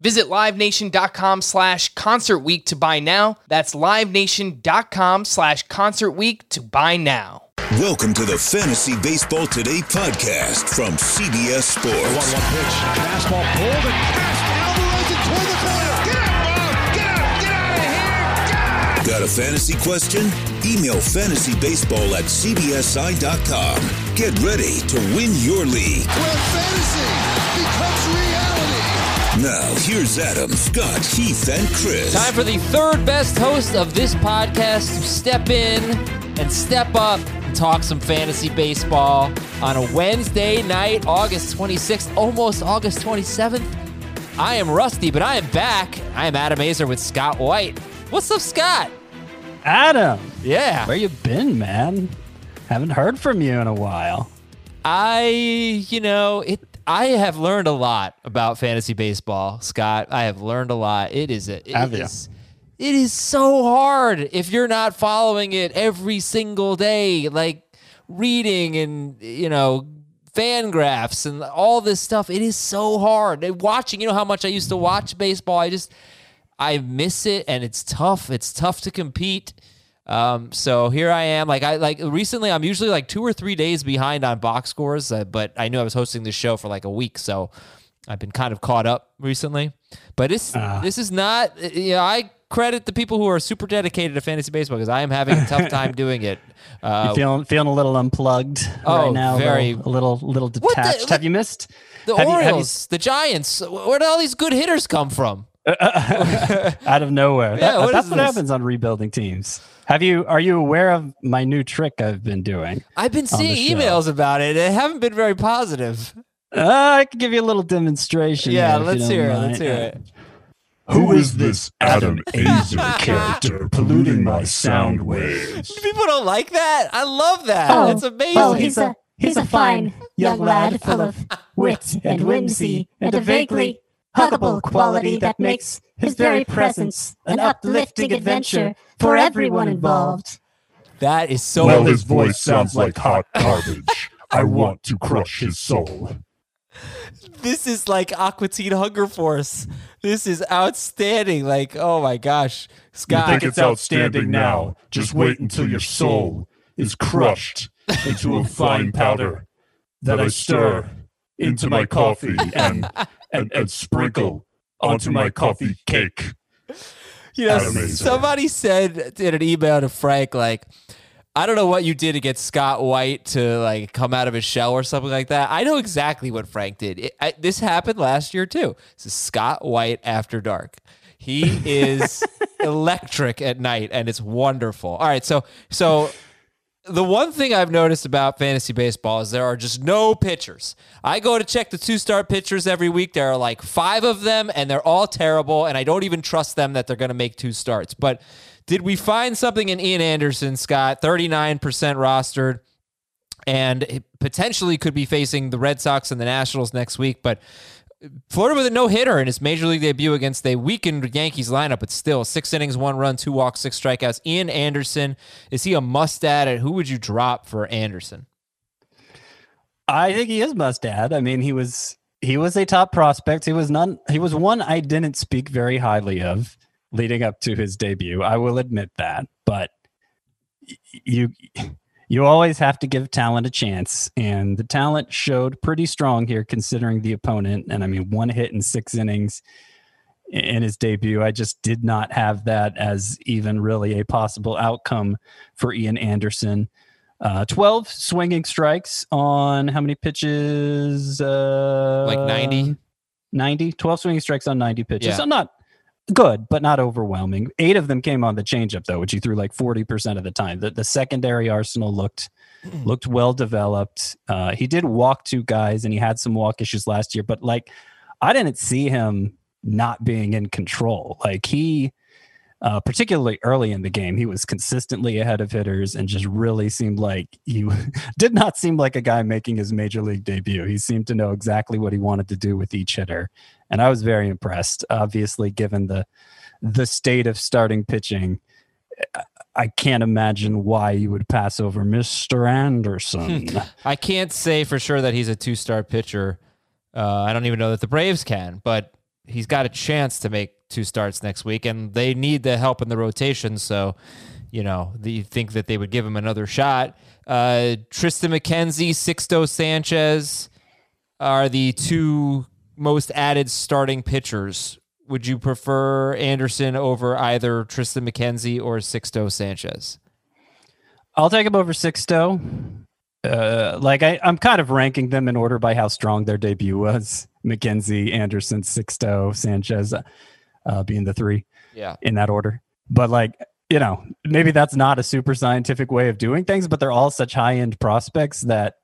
Visit LiveNation.com slash Concert Week to buy now. That's LiveNation.com slash Concert Week to buy now. Welcome to the Fantasy Baseball Today podcast from CBS Sports. 1 1 pitch. Fastball pulled and passed. Alvarez it toward the corner. Get out, Bob! Get out! Get out of here! Get out! Got a fantasy question? Email fantasybaseball at cbsi.com. Get ready to win your league. Where fantasy becomes reality. Now, here's Adam, Scott, Heath, and Chris. Time for the third best host of this podcast to step in and step up and talk some fantasy baseball on a Wednesday night, August 26th, almost August 27th. I am Rusty, but I am back. I am Adam Aizer with Scott White. What's up, Scott? Adam, Yeah. where you been, man? Haven't heard from you in a while. I, you know, it. I have learned a lot about fantasy baseball, Scott. I have learned a lot. It is a, it Have is- it is so hard if you're not following it every single day, like reading and you know FanGraphs and all this stuff. It is so hard. And watching, you know how much I used to watch baseball. I just I miss it, and it's tough. It's tough to compete. Um, so here I am. Like I like recently, I'm usually like two or three days behind on box scores, uh, but I knew I was hosting this show for like a week, so I've been kind of caught up recently. But this this is not. uh, You know, I credit the people who are super dedicated to fantasy baseball because I am having a tough time doing it. Uh, You feeling feeling a little unplugged Oh, right now? very- a little, a little, What the- detached. have you missed the have you- you Orioles, the Giants, where did all these good hitters come from? out of nowhere? Yeah, That- what that's what this? happens on rebuilding teams. Have you? Are you aware of my new trick I've been doing? I've been seeing emails about it. They haven't been very positive. Uh, I can give you a little demonstration. Yeah, here, if you let's hear it. mind. Let's hear it. Who is this Adam Aizer character polluting my sound waves? People don't like that. I love that. Oh, it's amazing. Oh, he's a he's a fine young lad, full of wit and whimsy, and a vaguely huggable quality that makes his very presence an uplifting adventure for everyone involved. that is so. Well, his voice sounds like hot garbage. I want to crush his soul. this is like Aqua Teen Hunger Force. This is outstanding. Like, oh my gosh, Scott. You Scott. think it's outstanding now? Just wait until your soul is crushed into a fine powder that I stir into my coffee and, and, and sprinkle onto my coffee cake. You know, Adam somebody said in an email to Frank, like, I don't know what you did to get Scott White to like come out of his shell or something like that. I know exactly what Frank did. It, I, this happened last year too. This is Scott White after dark. He is electric at night, and it's wonderful. All right, so so the one thing I've noticed about fantasy baseball is there are just no pitchers. I go to check the two star pitchers every week. There are like five of them, and they're all terrible, and I don't even trust them that they're going to make two starts. But did we find something in Ian Anderson, Scott? 39% rostered, and potentially could be facing the Red Sox and the Nationals next week, but. Florida with a no hitter in his major league debut against a weakened Yankees lineup, but still six innings, one run, two walks, six strikeouts. Ian Anderson, is he a must add? And who would you drop for Anderson? I think he is must add. I mean, he was he was a top prospect. He was none. He was one I didn't speak very highly of leading up to his debut. I will admit that, but you you always have to give talent a chance, and the talent showed pretty strong here considering the opponent. And I mean, one hit in six innings in his debut. I just did not have that as even really a possible outcome for Ian Anderson. Uh, 12 swinging strikes on how many pitches? Uh, Like 90? 90. 12 swinging strikes on 90 pitches. Yeah. So not good, but not overwhelming. Eight of them came on the changeup, though, which he threw like 40% of the time. The, the secondary arsenal looked looked well developed. Uh, he did walk two guys and he had some walk issues last year, but like I didn't see him not being in control. Like he, uh, particularly early in the game, he was consistently ahead of hitters and just really seemed like he did not seem like a guy making his major league debut. He seemed to know exactly what he wanted to do with each hitter, and I was very impressed. Obviously, given the the state of starting pitching, I can't imagine why you would pass over Mister Anderson. I can't say for sure that he's a two star pitcher. Uh, I don't even know that the Braves can, but he's got a chance to make two starts next week, and they need the help in the rotation. So, you know, you think that they would give him another shot. Uh, Triston McKenzie, Sixto Sanchez are the two most added starting pitchers. Would you prefer Anderson over either Triston McKenzie or Sixto Sanchez? I'll take him over Sixto. Uh, like I, I'm kind of ranking them in order by how strong their debut was. McKenzie, Anderson, Sixto, Sanchez, uh, being the three. Yeah. in that order. But like, you know, maybe that's not a super scientific way of doing things, but they're all such high end prospects that,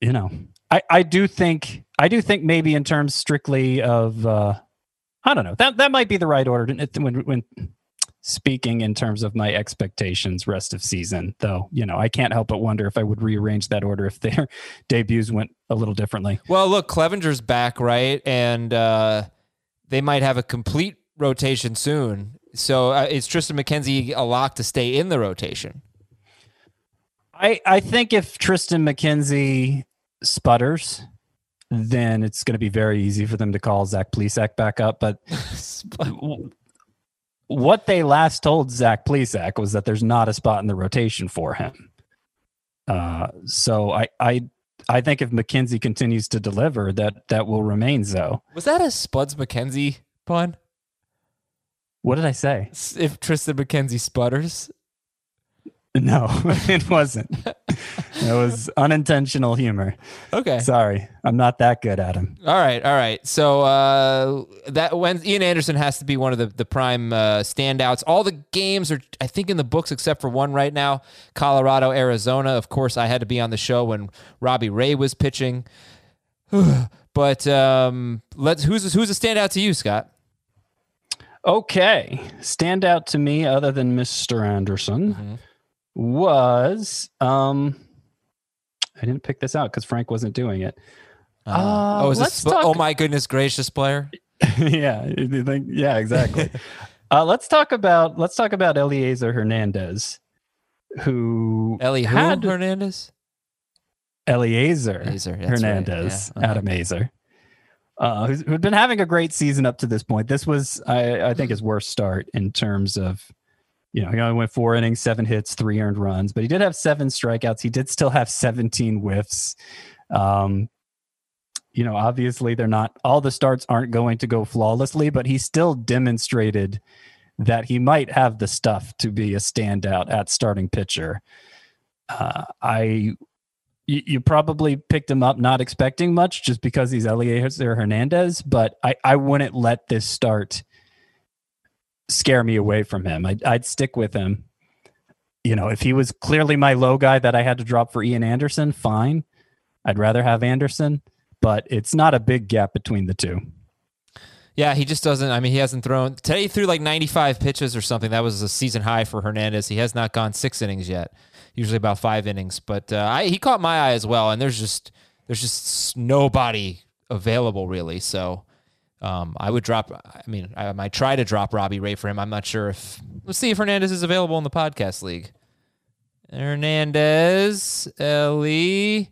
you know, I, I do think, I do think maybe in terms strictly of, uh, I don't know, that, that might be the right order when, when speaking in terms of my expectations rest of season, though, you know, I can't help but wonder if I would rearrange that order if their debuts went a little differently. Well, look, Clevinger's back, right? And uh, they might have a complete rotation soon. So uh, is Triston McKenzie a lock to stay in the rotation? I, I think if Triston McKenzie sputters, then it's going to be very easy for them to call Zach Plesac back up. But what they last told Zach Plesac was that there's not a spot in the rotation for him. Uh, so I, I, I think if McKenzie continues to deliver, that that will remain so. Was that a Spuds MacKenzie pun? What did I say? If Triston McKenzie sputters, No, it wasn't. it was unintentional humor. okay. Sorry, I'm not that good at him. All right, all right. So uh, that when Ian Anderson has to be one of the the prime uh, standouts. All the games are, I think, in the books except for one right now. Colorado, Arizona. Of course, I had to be on the show when Robbie Ray was pitching. but um, let's who's who's a standout to you, Scott? Okay, stand out to me other than Mr. Anderson Mhm. Was um, I didn't pick this out because Frank wasn't doing it. Uh, oh, is this? talk- Oh my goodness gracious, player. yeah, think- yeah, exactly. uh, let's talk about let's talk about Elieser Hernandez, who Ellie who? had Hernandez. Elieser Elieser, that's right, Hernandez, yeah, uh-huh. Adam Aizer, uh, who's, who'd been having a great season up to this point. This was, I, I think, his worst start in terms of, you know, he only went four innings, seven hits, three earned runs, but he did have seven strikeouts. He did still have 17 whiffs. Um, you know, obviously, they're not all the starts aren't going to go flawlessly, but he still demonstrated that he might have the stuff to be a standout at starting pitcher. Uh, I you, probably picked him up not expecting much just because he's Elieser Hernandez, but I, I wouldn't let this start scare me away from him. I'd, I'd stick with him. You know, if he was clearly my low guy that I had to drop for Ian Anderson, fine. I'd rather have Anderson, but it's not a big gap between the two. Yeah, he just doesn't. I mean, he hasn't thrown today. He threw like 95 pitches or something. That was a season high for Hernandez. He has not gone six innings yet. Usually about five innings, but uh, I, he caught my eye as well. And there's just there's just nobody available really. So um, I would drop. I mean, I might try to drop Robbie Ray for him. I'm not sure if. Let's see if Hernandez is available in the podcast league. Hernandez, Ellie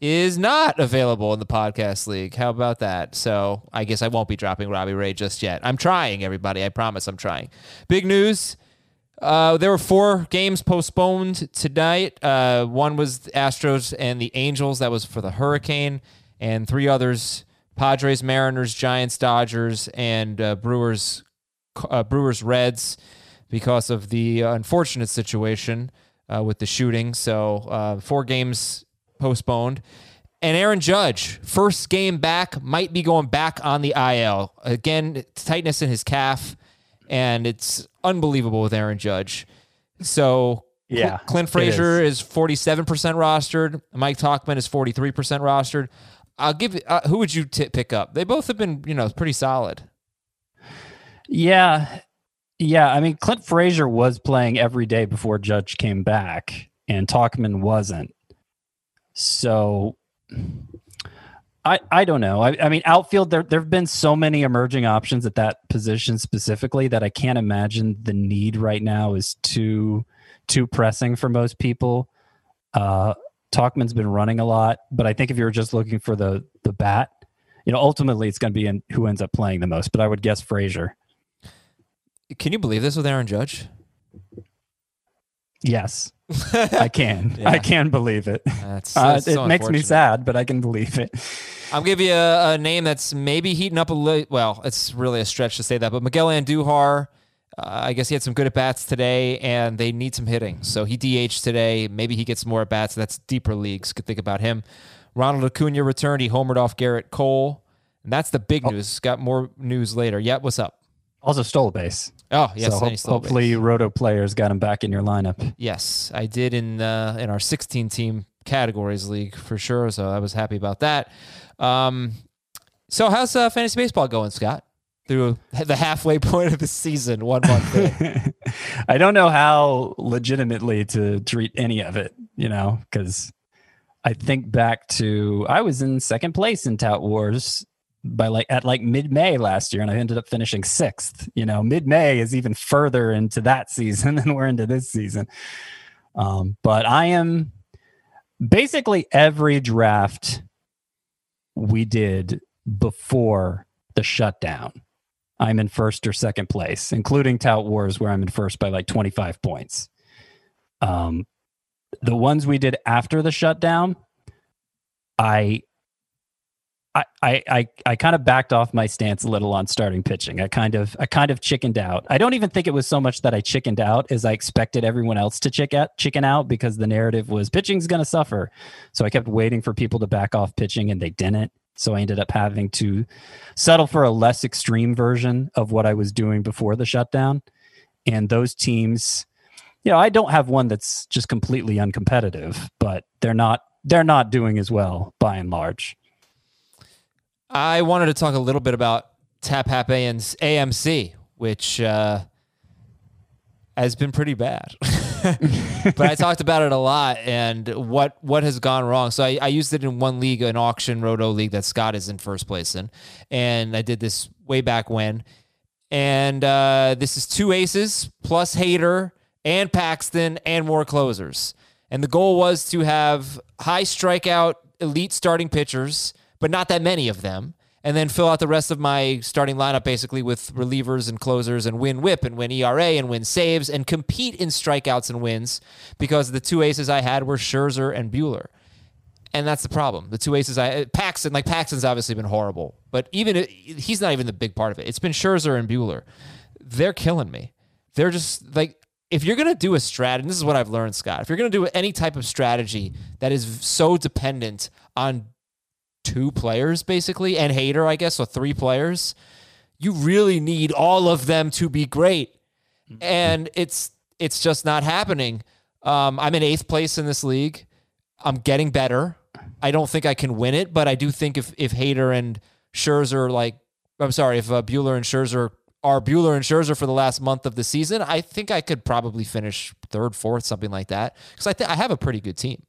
is not available in the podcast league. How about that? So I guess I won't be dropping Robbie Ray just yet. I'm trying, everybody. I promise I'm trying. Big news. Uh, there were four games postponed tonight. Uh, one was the Astros and the Angels. That was for the Hurricane, and three others: Padres, Mariners, Giants, Dodgers, and uh, Brewers, uh, Brewers, Reds, because of the unfortunate situation uh, with the shooting. So uh, four games postponed. And Aaron Judge, first game back, might be going back on the IL. Again, tightness in his calf, and it's unbelievable with Aaron Judge. So Yeah, Clint Frazier is 47% rostered. Mike Tauchman is 43% rostered. I'll give. Uh, who would you t- pick up? They both have been, you know, pretty solid. Yeah. Yeah. I mean, Clint Frazier was playing every day before Judge came back, and Tauchman wasn't. So I I don't know. I, I mean, outfield, there there have been so many emerging options at that position specifically that I can't imagine the need right now is too too pressing for most people. Uh Tauchman's been running a lot, but I think if you're just looking for the the bat, you know, ultimately it's going to be in who ends up playing the most. But I would guess Frazier. Can you believe this with Aaron Judge? Yes, I can. Yeah. I can believe it. That's, Uh, it so makes me sad, but I can believe it. I'll give you a, a name that's maybe heating up a little. Well, it's really a stretch to say that, but Miguel Andujar. Uh, I guess he had some good at bats today, and they need some hitting. So he DH today. Maybe he gets more at bats. That's deeper leagues. Could think about him. Ronald Acuna returned. He homered off Gerrit Cole, and that's the Oh. big news. Got more news later. Yeah, what's up? Also stole a base. Oh yes, so and he hope- stole a hopefully base. Roto players got him back in your lineup. Yes, I did in uh, in our 16 team categories league for sure. So I was happy about that. Um, so how's uh, fantasy baseball going, Scott? Through the halfway point of the season, one month. I don't know how legitimately to treat any of it, you know, because I think back to I was in second place in Tout Wars by like at like mid May last year, and I ended up finishing sixth. You know, mid May is even further into that season than we're into this season. Um, but I am basically every draft we did before the shutdown. I'm in first or second place, including Tout Wars, where I'm in first by like 25 points. Um, the ones we did after the shutdown, I, I, I, I, kind of backed off my stance a little on starting pitching. I kind of, I kind of chickened out. I don't even think it was so much that I chickened out as I expected everyone else to chick out, chicken out because the narrative was pitching's going to suffer. So I kept waiting for people to back off pitching, and they didn't. So I ended up having to settle for a less extreme version of what I was doing before the shutdown. And those teams, you know, I don't have one that's just completely uncompetitive, but they're not they're not doing as well by and large. I wanted to talk a little bit about Tap Hap AMC, which uh, has been pretty bad. but I talked about it a lot and what what has gone wrong. So I, I used it in one league, an auction roto league that Scott is in first place in, and I did this way back when. And uh, this is two aces plus Hader and Paxton and more closers. And the goal was to have high strikeout elite starting pitchers, but not that many of them. And then fill out the rest of my starting lineup basically with relievers and closers and win whip and win ERA and win saves and compete in strikeouts and wins because the two aces I had were Scherzer and Buehler. And that's the problem. The two aces I Paxton, like Paxton's obviously been horrible, but even he's not even the big part of it. It's been Scherzer and Buehler. They're killing me. They're just like if you're gonna do a strat, and this is what I've learned, Scott. If you're gonna do any type of strategy that is so dependent on two players, basically, and Hader, I guess, so three players, you really need all of them to be great, and it's it's just not happening. Um, I'm in eighth place in this league. I'm getting better. I don't think I can win it, but I do think if if Hader and Scherzer like I'm sorry, if uh, Buehler and Scherzer are Buehler and Scherzer for the last month of the season, I think I could probably finish third, fourth, something like that. Because I think I have a pretty good team.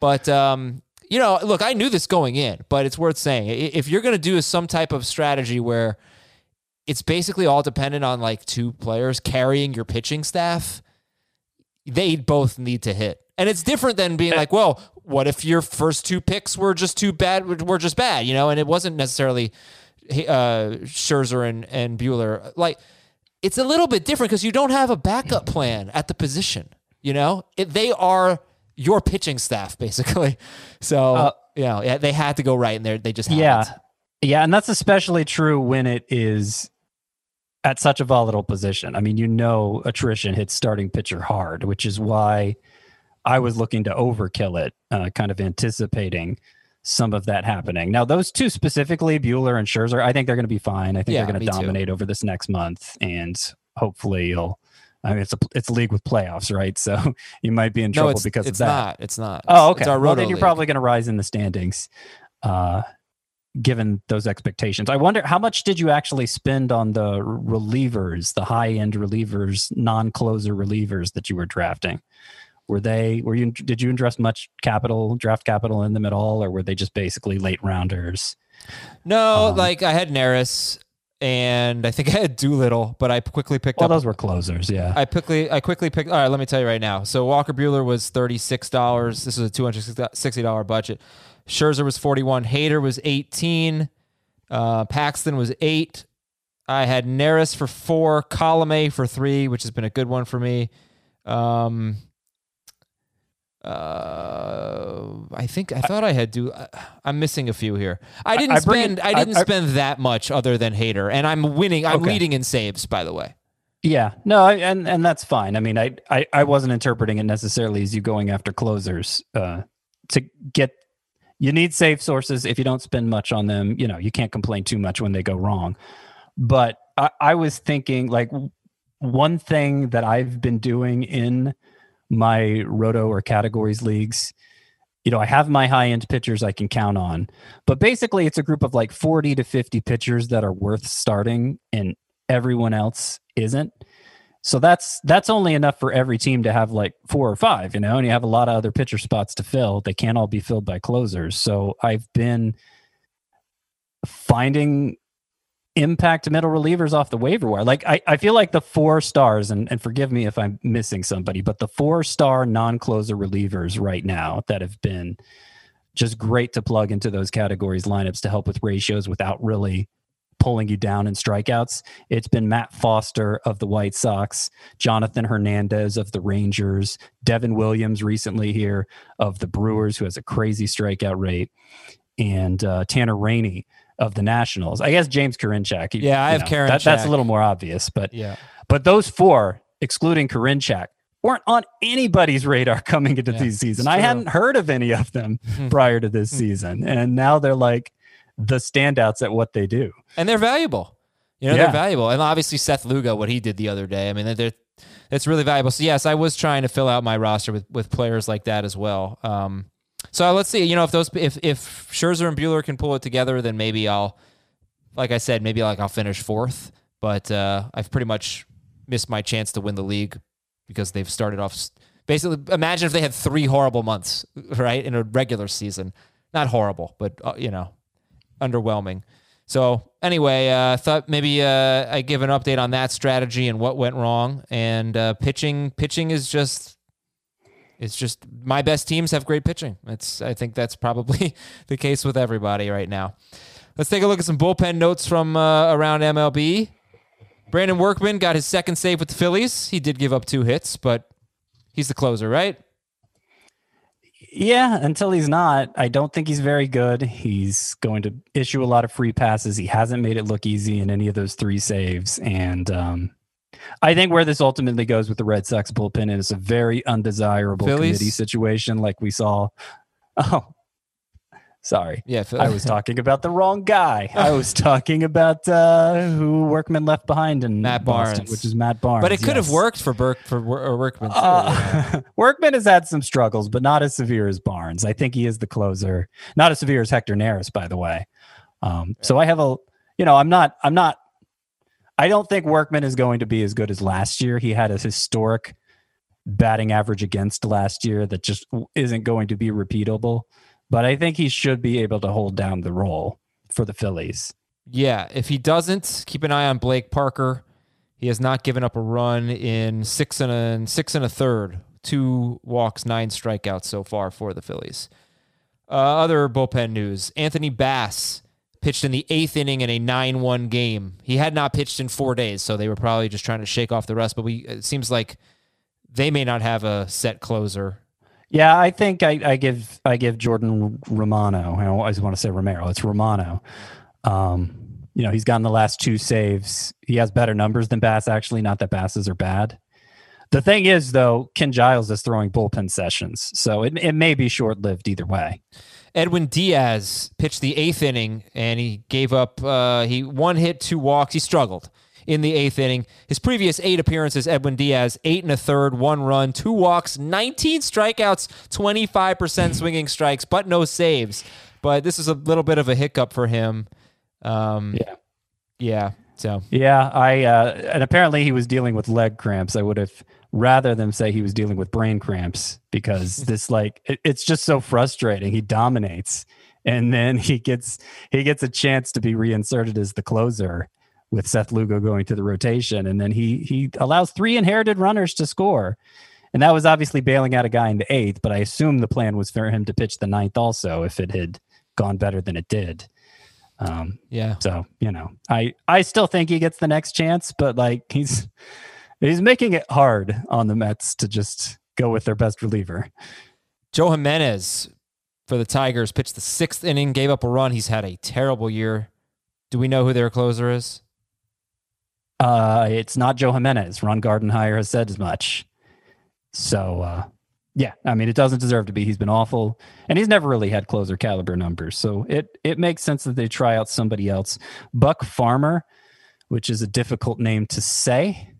But um, you know, look, I knew this going in, but it's worth saying if you're going to do some type of strategy where it's basically all dependent on like two players carrying your pitching staff, they both need to hit. And it's different than being like, well, what if your first two picks were just too bad, were just bad, you know? And it wasn't necessarily uh, Scherzer and, and Buehler. Like, it's a little bit different because you don't have a backup plan at the position, you know? It, they are your pitching staff, basically. So, Uh, you know, yeah, they had to go right, and they they just haven't. Yeah. Yeah, and that's especially true when it is at such a volatile position. I mean, you know attrition hits starting pitcher hard, which is why I was looking to overkill it, uh, kind of anticipating some of that happening. Now, those two specifically, Buehler and Scherzer, I think they're going to be fine. I think Yeah, they're going to too. dominate over this next month, and hopefully you'll. I mean, it's a it's a league with playoffs, right? So you might be in No, trouble it's, because it's of that. not. It's not. Oh, okay. It's well, then you're league. probably going to rise in the standings. uh, given those expectations. I wonder how much did you actually spend on the relievers, the high end relievers, non closer relievers that you were drafting? Were they were you did you invest much capital draft capital in them at all, or were they just basically late rounders? No, Um, like I had Neris and I think I had Doolittle, but I quickly picked Well, up those were closers, yeah. I quickly I quickly picked. All right, let me tell you right now. So Walker Buehler was thirty six dollars. This was a two hundred sixty dollar budget. Scherzer was forty one. Hader was eighteen. Uh, Paxton was eight. I had Neris for four. Colome for three, which has been a good one for me. Um, uh, I think I thought I had do. uh, I'm missing a few here. I didn't I bring spend. it- I I- didn't I- spend that much other than Hader, and I'm winning. I'm Okay. leading in saves, by the way. Yeah, no, I, and and that's fine. I mean, I, I I wasn't interpreting it necessarily as you going after closers uh, to get. You need safe sources. If you don't spend much on them, you know you can't complain too much when they go wrong. But I, I was thinking like one thing that I've been doing in my roto or categories leagues. You know, I have my high end pitchers I can count on, but basically it's a group of like 40 to 50 pitchers that are worth starting and everyone else isn't. So that's that's only enough for every team to have like four or five, you know, and you have a lot of other pitcher spots to fill. They can't all be filled by closers. So I've been finding impact middle relievers off the waiver wire. Like I, I feel like the four stars, and, and forgive me if I'm missing somebody, but the four star non-closer relievers right now that have been just great to plug into those categories lineups to help with ratios without really pulling you down in strikeouts. It's been Matt Foster of the White Sox, Jonathan Hernandez of the Rangers, Devin Williams recently here of the Brewers, who has a crazy strikeout rate, and uh, Tanner Rainey of the Nationals. I guess James Karinchak. he- Yeah, I have know, that- that's a little more obvious, but Yeah. but those four, excluding Karinchak, weren't on anybody's radar coming into Yeah, this season. I. Hmm. hadn't heard of any of them prior to this season, and now they're like the standouts at what they do. and they're valuable. You know, Yeah. they're valuable. And obviously Seth Lugo, what he did the other day. I mean, they're it's really valuable. So yes, I was trying to fill out my roster with with players like that as well. Um, so let's see. You know, if those if if Scherzer and Buehler can pull it together, then maybe I'll, like I said, maybe like I'll finish fourth. But uh, I've pretty much missed my chance to win the league because they've started off. Basically, imagine if they had three horrible months, right, in a regular season. Not horrible, but uh, you know, underwhelming. So anyway, uh, thought maybe uh, I give an update on that strategy and what went wrong. And uh, pitching, pitching is just, it's just my best teams have great pitching. It's I think that's probably the case with everybody right now. Let's take a look at some bullpen notes from uh, around MLB. Brandon Workman got his second save with the Phillies. He did give up two hits, but he's the closer, right? Yeah, until he's not, I don't think he's very good. He's going to issue a lot of free passes. He hasn't made it look easy in any of those three saves. And um, I think where this ultimately goes with the Red Sox bullpen is a very undesirable Phillies? committee situation, like we saw. Oh, sorry. Yeah, Phil- I was talking about the wrong guy. I was talking about uh, who Workman left behind in Matt Boston, Barnes. which is Matt Barnes. but it could have worked for Burke for Wor- Workman. Uh, Workman has had some struggles, but not as severe as Barnes. I think he is the closer. Not as severe as Hector Neris, by the way. Um, so I have a, you know, I'm not, I'm not, I don't think Workman is going to be as good as last year. He had a historic batting average against last year that just isn't going to be repeatable. But I think he should be able to hold down the role for the Phillies. Yeah, if he doesn't, keep an eye on Blake Parker. He has not given up a run in six and a six and a third, two walks, nine strikeouts so far for the Phillies. Uh, other bullpen news: Anthony Bass pitched in the eighth inning in a nine-one game. He had not pitched in four days, so they were probably just trying to shake off the rust. But we, it seems like they may not have a set closer. Yeah, I think I, I give I give Jordan Romano. I always want to say Romero. It's Romano. Um, you know, he's gotten the last two saves. He has better numbers than Bass. Actually, not that Basses are bad. The thing is, though, Ken Giles is throwing bullpen sessions, so it it may be short lived either way. Edwin Diaz pitched the eighth inning and he gave up uh, he one hit, two walks. He struggled in the eighth inning. His previous eight appearances, Edwin Diaz, eight and a third, one run, two walks, 19 strikeouts, 25% swinging strikes, but no saves. but this is a little bit of a hiccup for him. Um, Yeah. yeah. So Yeah, I uh, and apparently he was dealing with leg cramps. I would have rather than say he was dealing with brain cramps because this like it, it's just so frustrating. He dominates, and then he gets he gets a chance to be reinserted as the closer with Seth Lugo going to the rotation, and then he he allows three inherited runners to score. And that was obviously bailing out a guy in the eighth, but I assume the plan was for him to pitch the ninth also if it had gone better than it did. Um, yeah, so you know, I I still think he gets the next chance, but like he's he's making it hard on the Mets to just go with their best reliever. Joe Jimenez for the Tigers pitched the sixth inning, gave up a run. He's had a terrible year. Do we know who their closer is? Uh, it's not Joe Jimenez. Ron Gardenhire has said as much. So uh, yeah, I mean, it doesn't deserve to be. He's been awful, and he's never really had closer caliber numbers. So it it makes sense that they try out somebody else. Buck Farmer, which is a difficult name to say.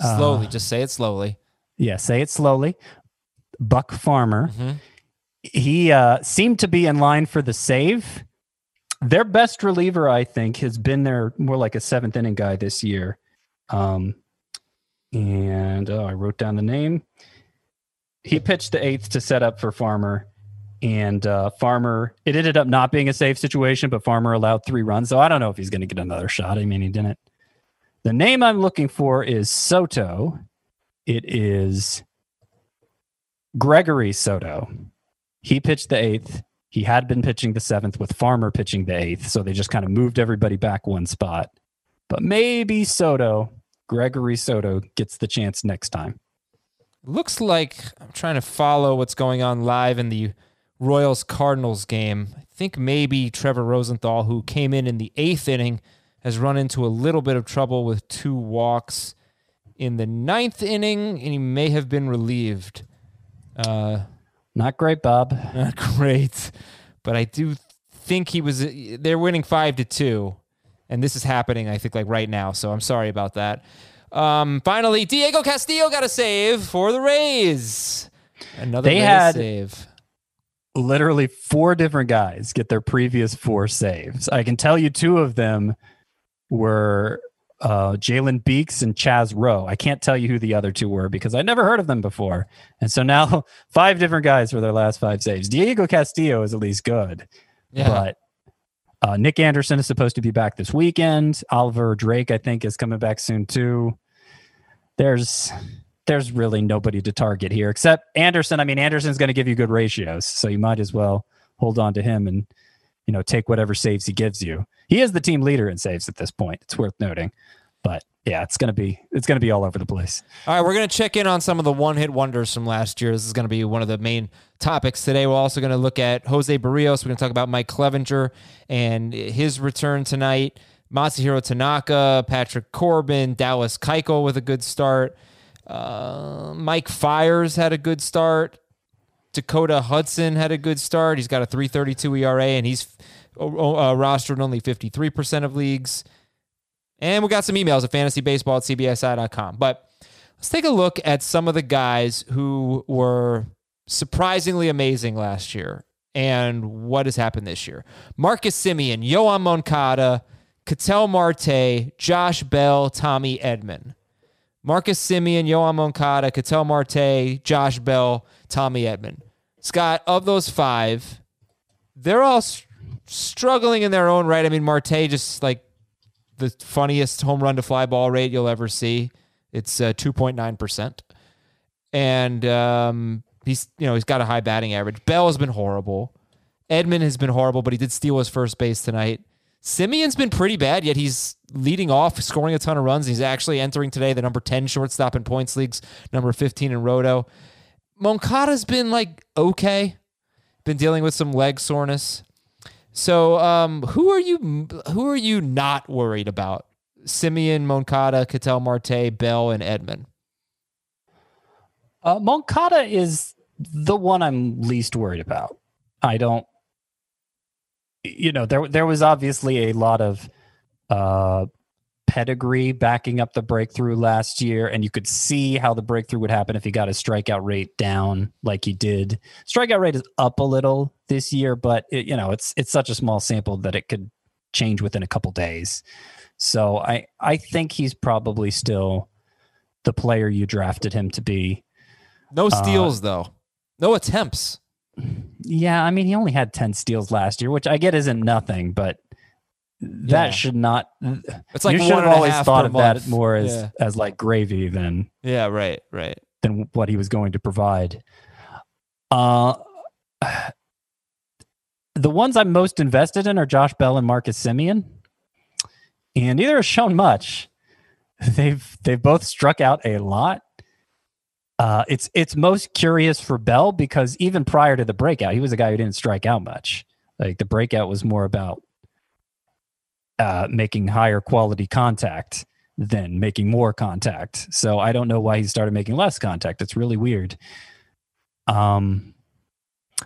Slowly, Uh, just say it slowly. Yeah, say it slowly. Buck Farmer. Mhm. He uh, seemed to be in line for the save. Their best reliever, I think, has been their more like a seventh inning guy this year. Um, and oh, I wrote down the name. He pitched the eighth to set up for Farmer, and uh, Farmer. It ended up not being a safe situation, but Farmer allowed three runs. So I don't know if he's going to get another shot. I mean, he didn't. The name I'm looking for is Soto. It is Gregory Soto. He pitched the eighth. He had been pitching the seventh with Farmer pitching the eighth. So they just kind of moved everybody back one spot. But maybe Soto, Gregory Soto, gets the chance next time. Looks like I'm trying to follow what's going on live in the Royals Cardinals game. I think maybe Trevor Rosenthal, who came in in the eighth inning, has run into a little bit of trouble with two walks in the ninth inning, and he may have been relieved. Uh, Not great, Bob. not great, but I do think he was. They're winning five to two, and this is happening. I think like right now. So I'm sorry about that. Um, finally, Diego Castillo got a save for the Rays. Another They Rays had- save. literally four different guys get their previous four saves. I can tell you two of them were uh, Jalen Beeks and Chaz Roe. I can't tell you who the other two were because I never heard of them before. And so now five different guys for their last five saves. Diego Castillo is at least good, Yeah. but uh, Nick Anderson is supposed to be back this weekend. Oliver Drake, I think, is coming back soon too. There's there's really nobody to target here except Anderson. I mean, Anderson's going to give you good ratios, so you might as well hold on to him and you know take whatever saves he gives you. He is the team leader in saves at this point. It's worth noting, but yeah, it's gonna be it's gonna be all over the place. All right, we're to check in on some of the one hit wonders from last year. This is to be one of the main topics today. We're also to look at Jose Berrios. We're to talk about Mike Clevinger and his return tonight. Masahiro Tanaka, Patrick Corbin, Dallas Keuchel with a good start. Uh, Mike Fiers had a good start. Dakota Hudson had a good start. He's got a 332 ERA and he's uh, rostered in only 53% of leagues. And we got some emails at fantasybaseball at cbsi.com. But let's take a look at some of the guys who were surprisingly amazing last year and what has happened this year. Marcus Semien, Yoan Moncada, Ketel Marte, Josh Bell, Tommy Edman. Marcus Semien, Yoan Moncada, Ketel Marte, Josh Bell, Tommy Edman. Scott, of those five, they're all struggling in their own right. I mean, Marte just like the funniest home run to fly ball rate you'll ever see. It's uh, 2.9%. And um, he's, you know, he's got a high batting average. Bell has been horrible. Edman has been horrible, but he did steal his first base tonight. Semien's been pretty bad, yet he's leading off, scoring a ton of runs. He's actually entering today the number 10 shortstop in points leagues, number 15 in Roto. Moncada's been like okay, been dealing with some leg soreness. So, um, who are you? Who are you not worried about? Semien, Moncada, Ketel Marte, Bell, and Edman. Uh, Moncada is the one I'm least worried about. I don't, you know, there there was obviously a lot of uh, pedigree backing up the breakthrough last year, and you could see how the breakthrough would happen if he got his strikeout rate down like he did. Strikeout rate is up a little this year, but it, you know it's it's such a small sample that it could change within a couple days. So I I think he's probably still the player you drafted him to be. No uh, steals though. No attempts. Yeah, I mean he only had 10 steals last year, which I get isn't nothing, but that Yeah. should not It's like you should have always thought of month. that more as Yeah. as like gravy than Yeah, right, right. than what he was going to provide. Uh the ones I'm most invested in are Josh Bell and Marcus Semien. And neither has shown much. They've they've both struck out a lot. Uh, it's it's most curious for Bell because even prior to the breakout, he was a guy who didn't strike out much. Like the breakout was more about uh, making higher quality contact than making more contact. So I don't know why he started making less contact. It's really weird. Um,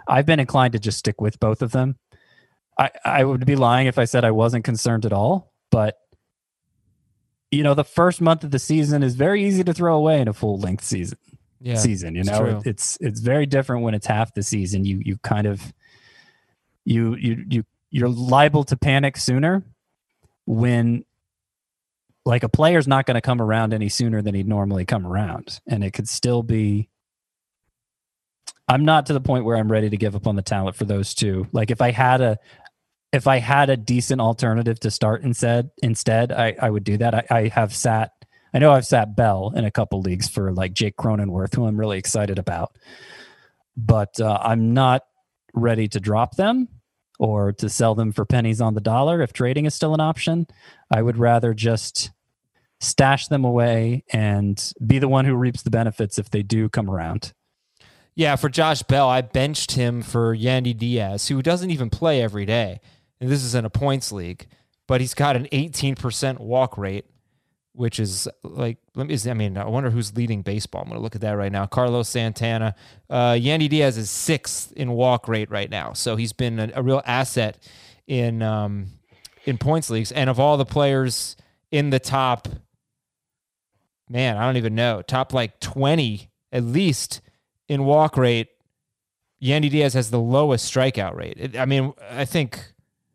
I've been inclined to just stick with both of them. I, I would be lying if I said I wasn't concerned at all, but you know, the first month of the season is very easy to throw away in a full length season Yeah. season. You know, true. it's it's very different when it's half the season. You you kind of you you you you're liable to panic sooner when like a player's not going to come around any sooner than he'd normally come around, and it could still be. I'm not to the point where I'm ready to give up on the talent for those two. Like if I had a if I had a decent alternative to start instead, instead, I, I would do that. I, I have sat, I know I've sat Bell in a couple leagues for like Jake Cronenworth, who I'm really excited about, but uh, I'm not ready to drop them or to sell them for pennies on the dollar if trading is still an option. I would rather just stash them away and be the one who reaps the benefits if they do come around. Yeah, for Josh Bell, I benched him for Yandy Diaz, who doesn't even play every day. And this is in a points league, but he's got an 18% walk rate, which is like, let me, I mean, I wonder who's leading baseball. I'm going to look at that right now. Carlos Santana. Uh, Yandy Diaz is sixth in walk rate right now. So he's been a, a real asset in, um, in points leagues. And of all the players in the top, man, I don't even know, top like 20 at least in walk rate, Yandy Diaz has the lowest strikeout rate. It- I mean, I think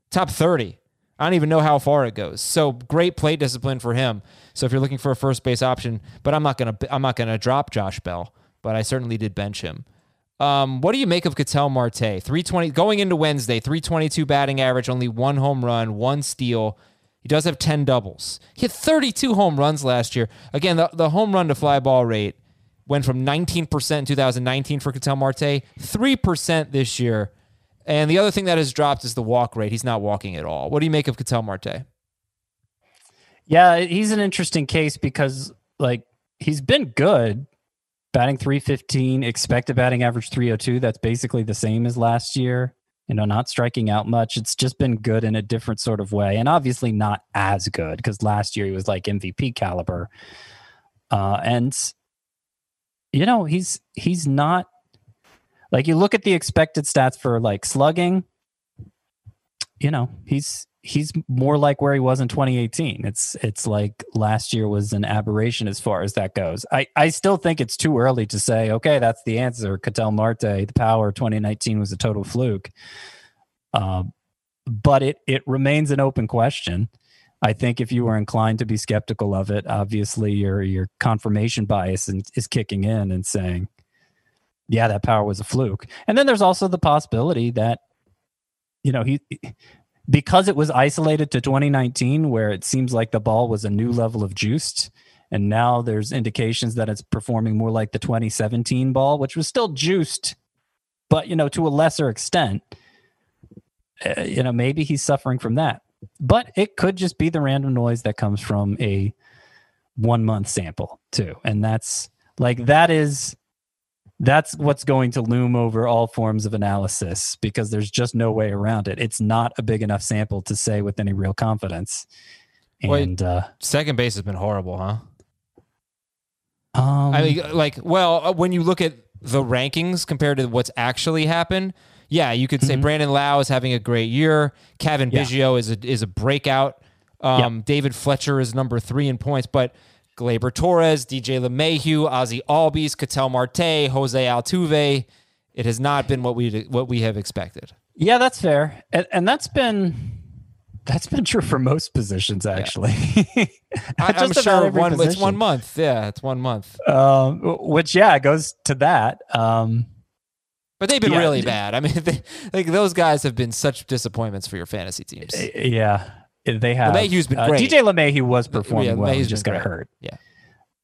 top 30. I don't even know how far it goes. So great plate discipline for him. So if you're looking for a first base option, but I'm not gonna I'm not gonna drop Josh Bell, but I certainly did bench him. Um, what do you make of Ketel Marte? 320 going into Wednesday, 322 batting average, only one home run, one steal. He does have 10 doubles. He had 32 home runs last year. Again, the, the home run to fly ball rate went from 19% in 2019 for Ketel Marte, 3% this year. And the other thing that has dropped is the walk rate. He's not walking at all. What do you make of Ketel Marte? Yeah, he's an interesting case because like he's been good, batting 315, expected batting average 302. That's basically the same as last year. You know, not striking out much. It's just been good in a different sort of way, and obviously not as good because last year he was like MVP caliber. Uh, and you know, he's he's not like you look at the expected stats for like slugging. You know, he's he's more like where he was in 2018. It's it's like last year was an aberration as far as that goes. I I still think it's too early to say okay that's the answer. Ketel Marte, the power 2019 was a total fluke. Uh, but it it remains an open question. I think if you were inclined to be skeptical of it, obviously your your confirmation bias is kicking in and saying, yeah, that power was a fluke. And then there's also the possibility that you know he because it was isolated to 2019 where it seems like the ball was a new level of juiced and now there's indications that it's performing more like the 2017 ball which was still juiced but you know to a lesser extent uh, you know maybe he's suffering from that but it could just be the random noise that comes from a one month sample too and that's like that is that's what's going to loom over all forms of analysis because there's just no way around it. It's not a big enough sample to say with any real confidence. Wait. Uh, Second base has been horrible, huh? um, I mean, like, well, uh, when you look at the rankings compared to what's actually happened, yeah, you could say Brandon Lowe is having a great year. Kevin Yeah. Biggio is a is a breakout Um, David Fletcher is number three in points, but Gleyber Torres, DJ LeMahieu, Ozzie Albies, Ketel Marte, Jose Altuve. It has not been what we what we have expected. Yeah, that's fair, and, and that's been that's been true for most positions actually. I, I'm sure one, it's one month. Yeah, it's one month. Um, which yeah goes to that. Um, But they've been Yeah, really bad. I mean, they, like those guys have been such disappointments for your fantasy teams. yeah, they have. LeMahieu's been uh, great. DJ LeMahieu was performing Yeah, well. He just got great. hurt. Yeah.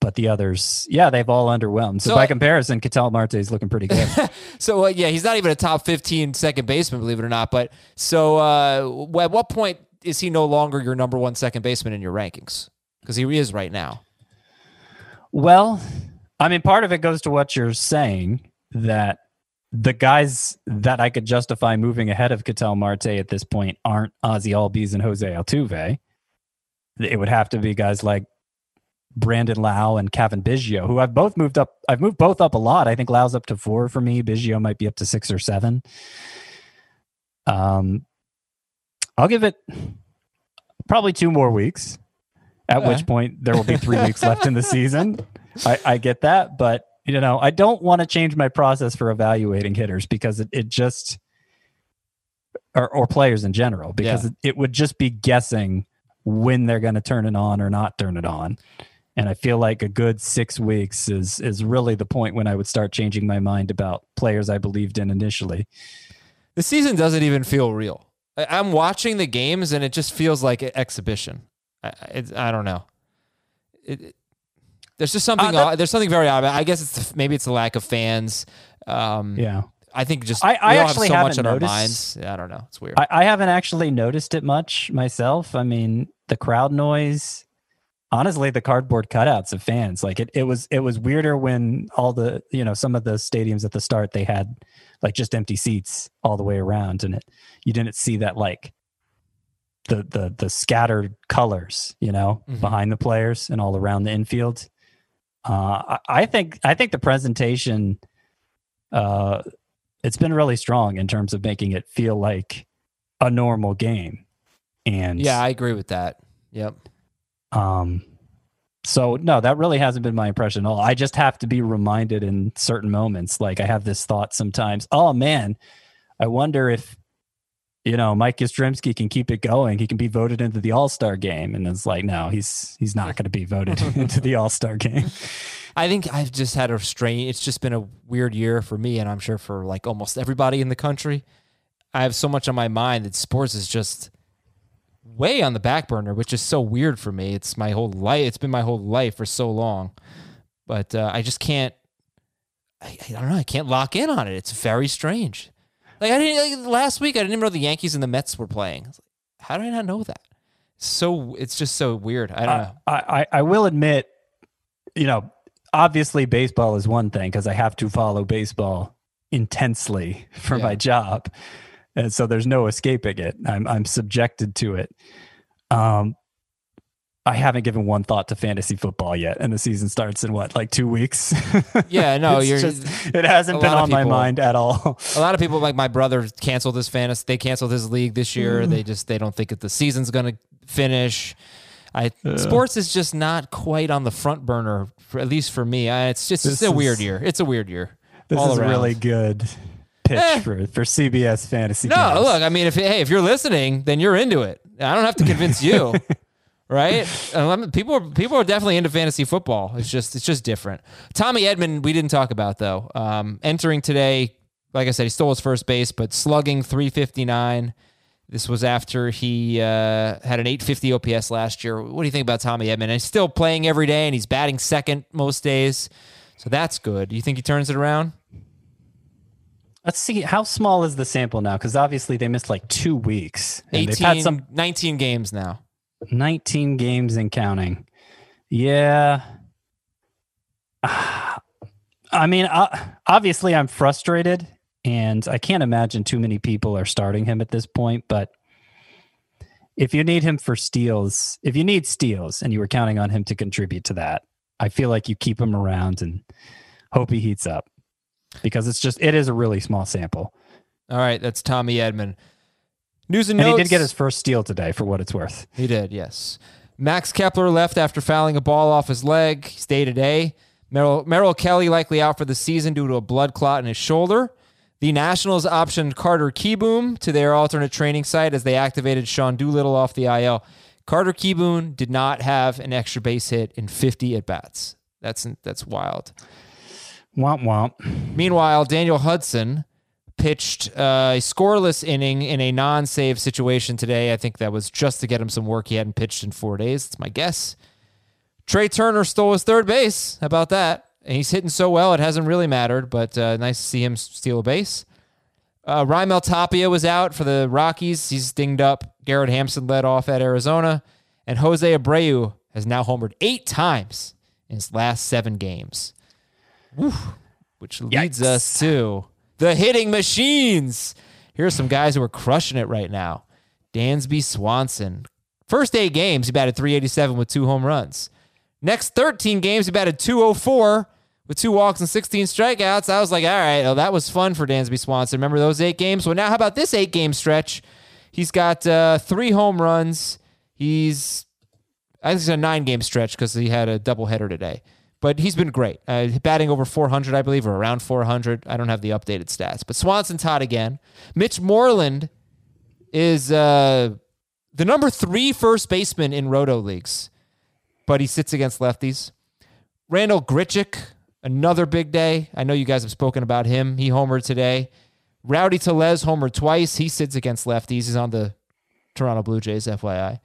But the others, yeah, they've all underwhelmed. So, So by comparison, Ketel Marte is looking pretty good. So uh, yeah, he's not even a top 15 second baseman, believe it or not. But so uh, at what point is he no longer your number one second baseman in your rankings? Because he is right now. Well, I mean, part of it goes to what you're saying that the guys that I could justify moving ahead of Ketel Marte at this point aren't Ozzie Albies and Jose Altuve. It would have to be guys like Brandon Lowe and Cavan Biggio, who I've both moved up. I've moved both up a lot. I think Lowe's up to four for me. Biggio might be up to six or seven. Um, I'll give it probably two more weeks. At Okay. which point there will be three weeks left in the season. I, I get that, but you know, I don't want to change my process for evaluating hitters because it, it just or, or players in general because Yeah. it, it would just be guessing when they're going to turn it on or not turn it on. And I feel like a good six weeks is is really the point when I would start changing my mind about players I believed in initially. The season doesn't even feel real. I'm watching the games and it just feels like an exhibition. I, I- I don't know. It, it- there's just something. Uh, that- there's something very odd. I guess it's maybe it's the lack of fans. Um, Yeah. I think just I- I actually have so much on our minds. Yeah, I don't know. It's weird. I, I haven't actually noticed it much myself. I mean, the crowd noise, honestly, the cardboard cutouts of fans. Like it, it was it was weirder when all the you know some of the stadiums at the start they had like just empty seats all the way around, and it you didn't see that like the the the scattered colors, you know, Mhm. behind the players and all around the infield. Uh, I, I think I think the presentation, uh, it's been really strong in terms of making it feel like a normal game. And yeah, I agree with that. Yep. um, so no, that really hasn't been my impression at all. I just have to be reminded in certain moments. Like I have this thought sometimes. Oh man, I wonder if you know Mike Yastrzemski can keep it going. He can be voted into the All Star game, and it's like no, he's he's not going to be voted into the All Star game. I think I've just had a strange. It's just been a weird year for me, and I'm sure for like almost everybody in the country. I have so much on my mind that sports is just way on the back burner, which is so weird for me. It's my whole life. It's been my whole life for so long, but uh, I just can't. I, I don't know. I can't lock in on it. It's very strange. Like I didn't like, last week. I didn't even know the Yankees and the Mets were playing. I was like, How did I not know that? So it's just so weird. I don't know. I, I, I will admit, you know, obviously baseball is one thing because I have to follow baseball intensely for Yeah. my job. And so there's no escaping it. I'm, I'm subjected to it. Um, I haven't given one thought to fantasy football yet, and the season starts in what, like two weeks? Yeah, no, you're- just- it hasn't been on my mind at all. a lot of people like my brother canceled his fantasy they canceled his league this year Mm. they just they don't think that the season's going to finish i sports is just not quite on the front burner for, at least for me I, it's just it's a weird is- year it's a weird year This is a around. really good pitch Eh. for, for CBS fantasy. no look i mean if hey if you're listening then you're into it i don't have to convince you right people are people are definitely into fantasy football it's just it's just different tommy edman we didn't talk about though um entering today like i said he stole his first base but slugging 359 this was after he uh, had an 850 OPS last year. What do you think about Tommy Edman? He's still playing every day, and he's batting second most days, so that's good. Do you think he turns it around? Let's see how small is the sample now because obviously they missed like two weeks. And 18, they've had some 19 games now. 19 games and counting. Yeah. I mean, obviously I'm frustrated and I can't imagine too many people are starting him at this point, but if you need him for steals, if you need steals and you were counting on him to contribute to that, I feel like you keep him around and hope he heats up because it's just it is a really small sample. All right, that's Tommy Edman. News and, And notes. he did get his first steal today, for what it's worth. He did, yes. Max Kepler left after fouling a ball off his leg. He's day to day. Merrill, Merrill Kelly likely out for the season due to a blood clot in his shoulder. The Nationals optioned Carter Kieboom to their alternate training site as they activated Sean Doolittle off the IL. Carter Kieboom did not have an extra base hit in 50 at bats. That's that's wild. Womp womp. Meanwhile, Daniel Hudson pitched a scoreless inning in a non-save situation today. I think that was just to get him some work. He hadn't pitched in four days. That's my guess. Trea Turner stole his third base. How about that? And he's hitting so well, it hasn't really mattered, but uh, nice to see him steal a base. Uh, Raimel Tapia was out for the Rockies. He's dinged up. Garrett Hampson led off at Arizona. And Jose Abreu has now homered eight times in his last seven games. Which leads Yikes. us to the hitting machines. Here's some guys who are crushing it right now. Dansby Swanson. First eight games, he batted 387 with two home runs. Next 13 games, he batted 204 with two walks and 16 strikeouts. I was like, all right, well, that was fun for Dansby Swanson. Remember those eight games? Well, now how about this eight game stretch? He's got uh, three home runs. He's, I think it's a nine game stretch because he had a doubleheader today. But he's been great. Uh, batting over 400, I believe, or around 400. I don't have the updated stats. But Swanson's hot again. Mitch Moreland is uh, the number three first baseman in roto leagues, but he sits against lefties. Randal Grichuk, another big day. I know you guys have spoken about him. He homered today. Rowdy Tellez homered twice. He sits against lefties. He's on the Toronto Blue Jays, FYI.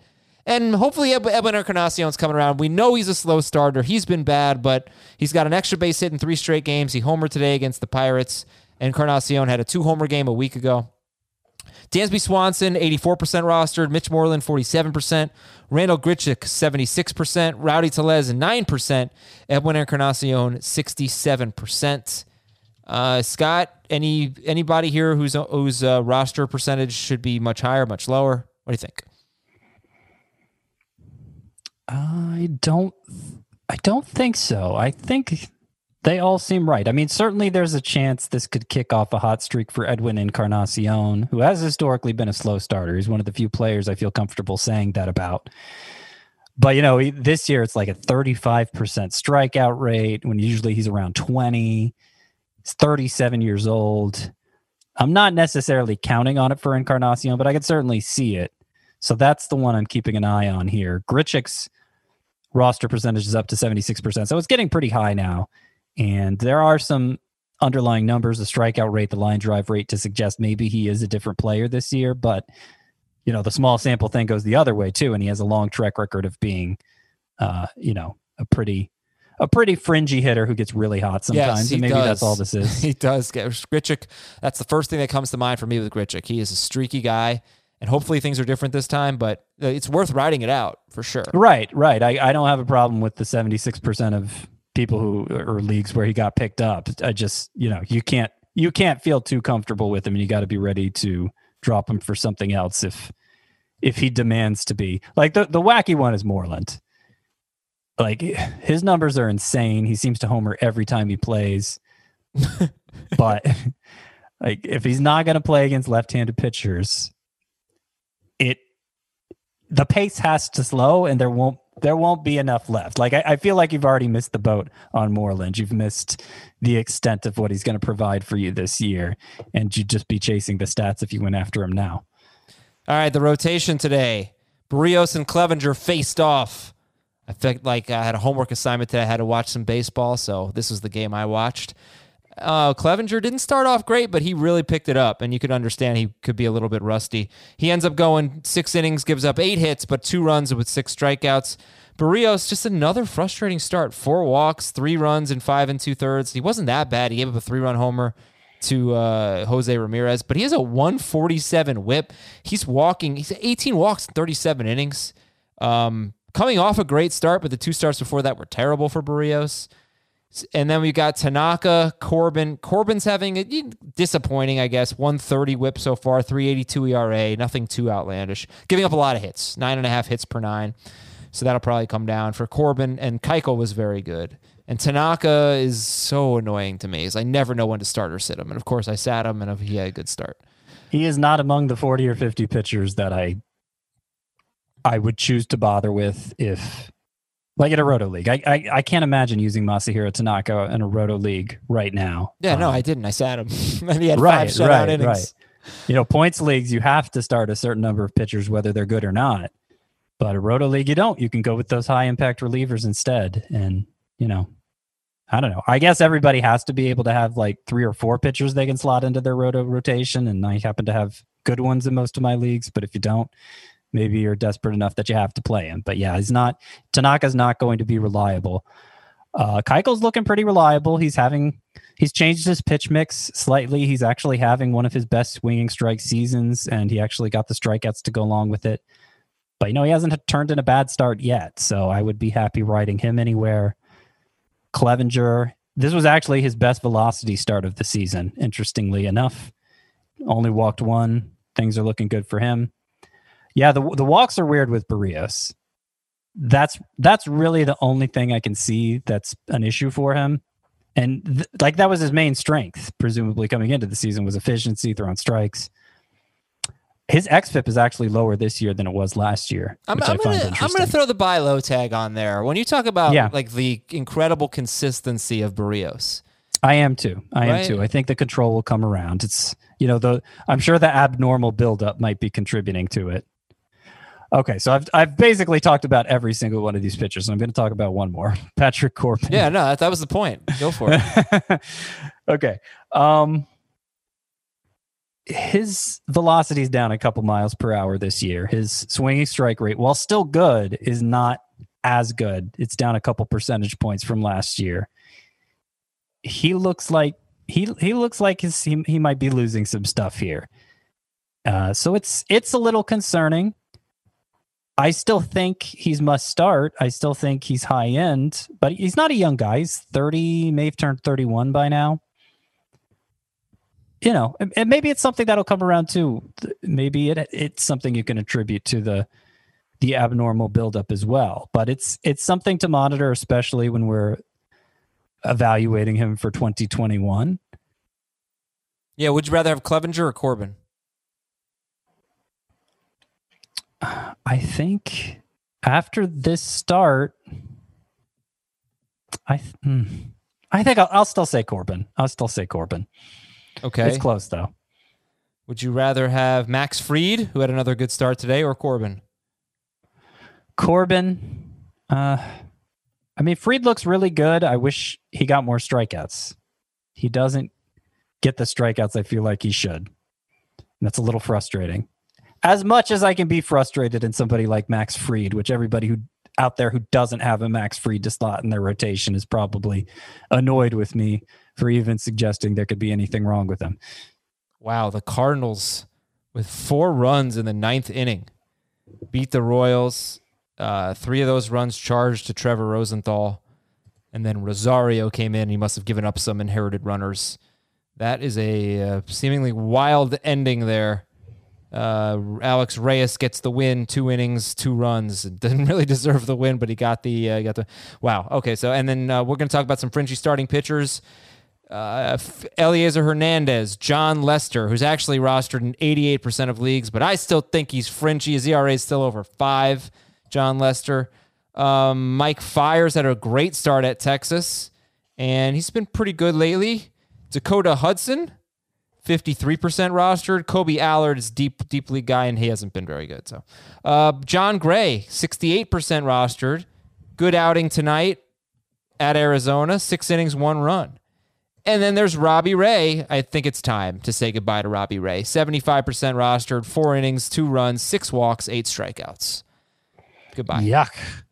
And hopefully Ed- Edwin Encarnacion's coming around. We know he's a slow starter. He's been bad, but he's got an extra base hit in three straight games. He homered today against the Pirates. And Encarnacion had a two homer game a week ago. Dansby Swanson, 84% rostered. Mitch Moreland, 47%. Randal Grichuk, 76%. Rowdy Tellez, 9%. Edwin Encarnacion, 67%. Uh, Scott, any anybody here whose whose uh, roster percentage should be much higher, much lower? What do you think? I don't I don't think so. I think they all seem right. I mean, certainly there's a chance this could kick off a hot streak for Edwin Encarnacion, who has historically been a slow starter. He's one of the few players I feel comfortable saying that about. But you know, this year it's like a 35% strikeout rate when usually he's around 20. He's 37 years old. I'm not necessarily counting on it for Encarnacion, but I could certainly see it. So that's the one I'm keeping an eye on here. Grichuk's roster percentage is up to 76%. So it's getting pretty high now. And there are some underlying numbers, the strikeout rate, the line drive rate to suggest maybe he is a different player this year. But, you know, the small sample thing goes the other way too. And he has a long track record of being, uh, you know, a pretty. A pretty fringy hitter who gets really hot sometimes, he and maybe does. that's all this is. he does get Grichuk. That's the first thing that comes to mind for me with Grichuk. He is a streaky guy, and hopefully things are different this time. But uh, it's worth riding it out for sure. Right, right. I, I don't have a problem with the 76% of people who or leagues where he got picked up. I just, you know, you can't you can't feel too comfortable with him and you got to be ready to drop him for something else if if he demands to be. Like the the wacky one is Moreland. Like his numbers are insane. He seems to homer every time he plays. but like if he's not going to play against left-handed pitchers, it the pace has to slow and there won't there won't be enough left. Like I, I feel like you've already missed the boat on Moreland. You've missed the extent of what he's going to provide for you this year, and you'd just be chasing the stats if you went after him now. All right, the rotation today. Berrios and Clevinger faced off. I felt like I had a homework assignment today. I had to watch some baseball, so this was the game I watched. Uh, Clevinger didn't start off great, but he really picked it up, and you could understand he could be a little bit rusty. He ends up going six innings, gives up eight hits, but two runs with six strikeouts. Berrios, just another frustrating start. Four walks, three runs, and five and two thirds. He wasn't that bad. He gave up a three run homer to uh, Jose Ramirez, but he has a 147 whip. He's walking, he's 18 walks in 37 innings. Um, coming off a great start, but the two starts before that were terrible for Berrios. And then we got Tanaka, Corbin. Corbin's having a disappointing, I guess, 130 whip so far, 382 ERA, nothing too outlandish. Giving up a lot of hits, nine and a half hits per nine. So that'll probably come down for Corbin. And Keuchel was very good. And Tanaka is so annoying to me. Is I never know when to start or sit him. And of course, I sat him, and he had a good start. he is not among the 40 or 50 pitchers that I I would choose to bother with if like in a roto league. I I, I can't imagine using Masahiro Tanaka in a roto league right now. Yeah, no, Um, I didn't. I sat him. he had right, five shutout right, innings. right. You know, points leagues you have to start a certain number of pitchers whether they're good or not. But a roto league you don't. You can go with those high impact relievers instead. And you know, I don't know. I guess everybody has to be able to have like three or four pitchers they can slot into their roto rotation. And I happen to have good ones in most of my leagues. But if you don't, maybe you're desperate enough that you have to play him. But yeah, he's not Tanaka's not going to be reliable. Uh Keuchel's looking pretty reliable. He's having he's changed his pitch mix slightly. He's actually having one of his best swinging strike seasons, and he actually got the strikeouts to go along with it. But you know, he hasn't turned in a bad start yet, so I would be happy riding him anywhere. Clevinger, this was actually his best velocity start of the season. Interestingly enough, only walked one. Things are looking good for him. Yeah, the the walks are weird with Berrios. That's that's really the only thing I can see that's an issue for him. And th- like that was his main strength, presumably coming into the season was efficiency, throwing strikes. His xFIP is actually lower this year than it was last year, I'm, I'm gonna I'm gonna throw the buy low tag on there. When you talk about Yeah. like the incredible consistency of Berrios, I am too. I Right? am too. I think the control will come around. It's you know the I'm sure the abnormal buildup might be contributing to it. Okay, so I've I've basically talked about every single one of these pitchers, and I'm going to talk about one more, Patrick Corbin. yeah, no, that, that was the point. Go for it. okay. Um his velocity is down a couple miles per hour this year. His swinging strike rate, while still good, is not as good. It's down a couple percentage points from last year. He looks like he he looks like his he, he might be losing some stuff here. Uh, so it's it's a little concerning. I still think he's must start. I still think he's high end, but he's not a young guy. He's 30, may have turned 31 by now. You know, and, maybe it's something that'll come around too. Maybe it it's something you can attribute to the the abnormal buildup as well. But it's it's something to monitor, especially when we're evaluating him for 2021. Yeah, would you rather have Clevinger or Corbin? I think after this start, I th- hmm, I think I'll, I'll still say Corbin. I'll still say Corbin. Okay. It's close though. Would you rather have Max Fried, who had another good start today, or Corbin? Corbin, uh, I mean, Fried looks really good. I wish he got more strikeouts. He doesn't get the strikeouts I feel like he should. And that's a little frustrating. As much as I can be frustrated in somebody like Max Fried, which everybody who out there who doesn't have a Max Fried to slot in their rotation is probably annoyed with me for even suggesting there could be anything wrong with him. Wow, the Cardinals with four runs in the ninth inning beat the Royals. Uh, three of those runs charged to Trevor Rosenthal. And then Rosario came in. He must have given up some inherited runners. That is a uh, seemingly wild ending there. Uh, Alex Reyes gets the win, two innings, two runs. Didn't really deserve the win, but he got the uh, got the. Wow. Okay. So and then uh, we're going to talk about some fringy starting pitchers. Uh, Elieser Hernandez, Jon Lester, who's actually rostered in 88% of leagues, but I still think he's fringy. His ERA is still over five. Jon Lester. Um, Mike Fiers had a great start at Texas, and he's been pretty good lately. Dakota Hudson, 53% rostered. Kolby Allard is deep, deep league guy, and he hasn't been very good. So, uh, Jon Gray, 68% rostered. Good outing tonight at Arizona. Six innings, one run. And then there's Robbie Ray. I think it's time to say goodbye to Robbie Ray. 75% rostered, four innings, two runs, six walks, eight strikeouts. Goodbye. Yuck.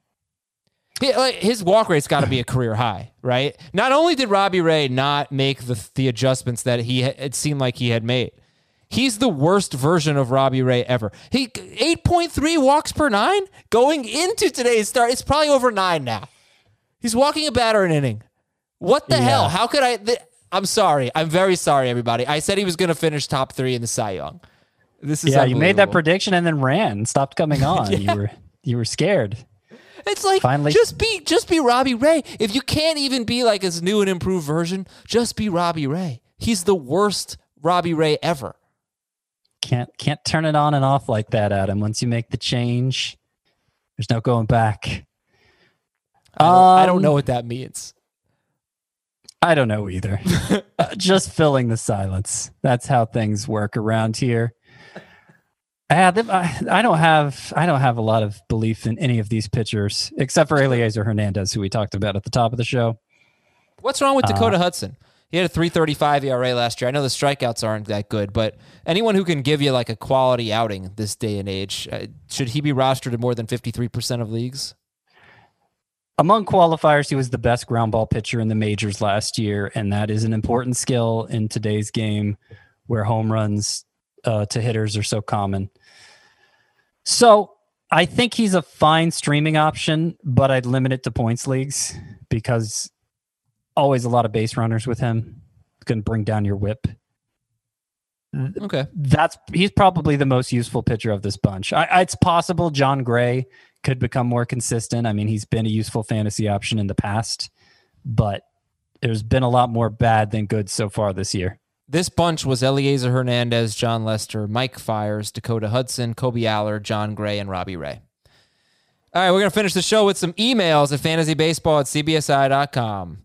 His walk rate's got to be a career high, right? Not only did Robbie Ray not make the the adjustments that he it seemed like he had made, he's the worst version of Robbie Ray ever. He 8.3 walks per nine going into today's start. It's probably over nine now. He's walking a batter an inning. What the Yeah. hell? How could I? Th- I'm sorry. I'm very sorry, everybody. I said he was going to finish top three in the Cy Young. This is Yeah, you made that prediction and then ran, stopped coming on. You were you were scared. It's like Finally- just be just be Robbie Ray. If you can't even be like his new and improved version, just be Robbie Ray. He's the worst Robbie Ray ever. can't can't turn it on and off like that, Adam. Once you make the change, there's no going back. I don't, I don't Um, know what that means. I don't know either. Just filling the silence. That's how things work around here. I, I, don't have I don't have a lot of belief in any of these pitchers except for Elieser Hernandez, who we talked about at the top of the show. What's wrong with Uh, Dakota Hudson? He had a 335 ERA last year. I know the strikeouts aren't that good, but anyone who can give you like a quality outing this day and age, uh, should he be rostered in more than 53% of leagues? Among qualifiers, he was the best ground ball pitcher in the majors last year, and that is an important skill in today's game where home runs uh, to hitters are so common. So I think he's a fine streaming option, but I'd limit it to points leagues because always a lot of base runners with him. Can bring down your whip. Mm, okay. That's he's probably the most useful pitcher of this bunch. I- it's possible Jon Gray could become more consistent. I mean, he's been a useful fantasy option in the past, but there's been a lot more bad than good so far this year. This bunch was Elieser Hernandez, Jon Lester, Mike Fiers, Dakota Hudson, Kobe Aller, Jon Gray, and Robbie Ray. All right, we're going to finish the show with some emails at fantasybaseball at cbsi.com.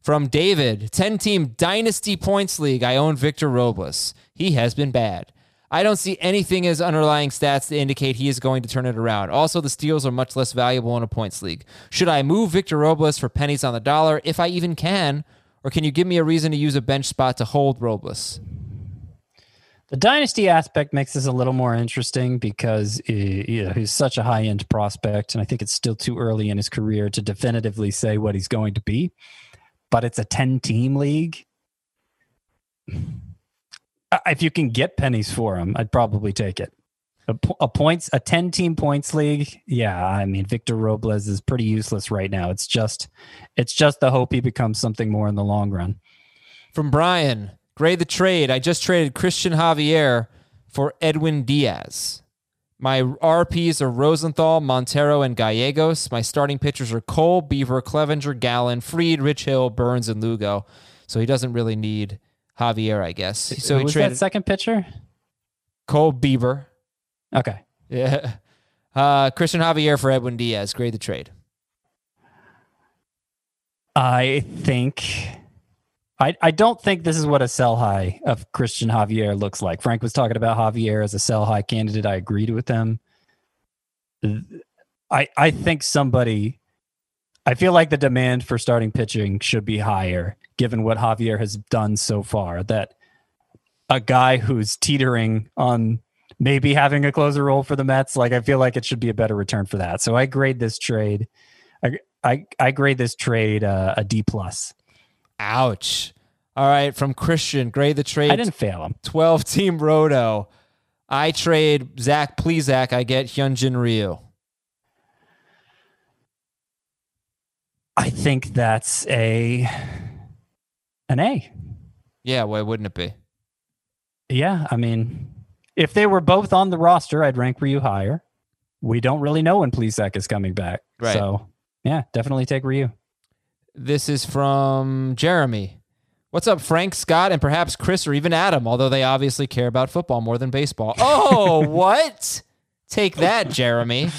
From David, 10 team Dynasty Points League. I own Victor Robles. He has been bad. I don't see anything as underlying stats to indicate he is going to turn it around. Also, the steals are much less valuable in a points league. Should I move Victor Robles for pennies on the dollar if I even can? Or can you give me a reason to use a bench spot to hold Robles? The dynasty aspect makes this a little more interesting because uh, you know, he's such a high end prospect, and I think it's still too early in his career to definitively say what he's going to be. But it's a 10 team league. If you can get pennies for him, I'd probably take it. A, a points, a 10 team points league. Yeah. I mean, Victor Robles is pretty useless right now. It's just, it's just the hope he becomes something more in the long run. From Brian, grade the trade. I just traded Cristian Javier for Edwin Diaz. My RPs are Rosenthal, Montero, and Gallegos. My starting pitchers are Cole, Bieber, Clevinger, Gallen, Fried, Rich Hill, Burnes, and Lugo. So he doesn't really need Javier, I guess. So he was traded that second pitcher? Cole Bieber. Okay. Yeah. Uh, Cristian Javier for Edwin Diaz. Grade the trade. I think I I don't think this is what a sell high of Cristian Javier looks like. Frank was talking about Javier as a sell high candidate. I agreed with him. I I think somebody I feel like the demand for starting pitching should be higher given what Javier has done so far. That a guy who's teetering on maybe having a closer role for the Mets, like I feel like it should be a better return for that. So I grade this trade. I I, I grade this trade uh, a D plus. Ouch. All right. From Christian, grade the trade. I didn't fail him. 12 team roto. I trade Zach Plesac. I get Hyunjin Ryu. I think that's a an A. Yeah, why wouldn't it be? Yeah, I mean, if they were both on the roster, I'd rank Ryu higher. We don't really know when Plesac is coming back, Right. so yeah, definitely take Ryu. This is from Jeremy. What's up, Frank, Scott, and perhaps Chris or even Adam, although they obviously care about football more than baseball. Oh, what? Take that, Jeremy.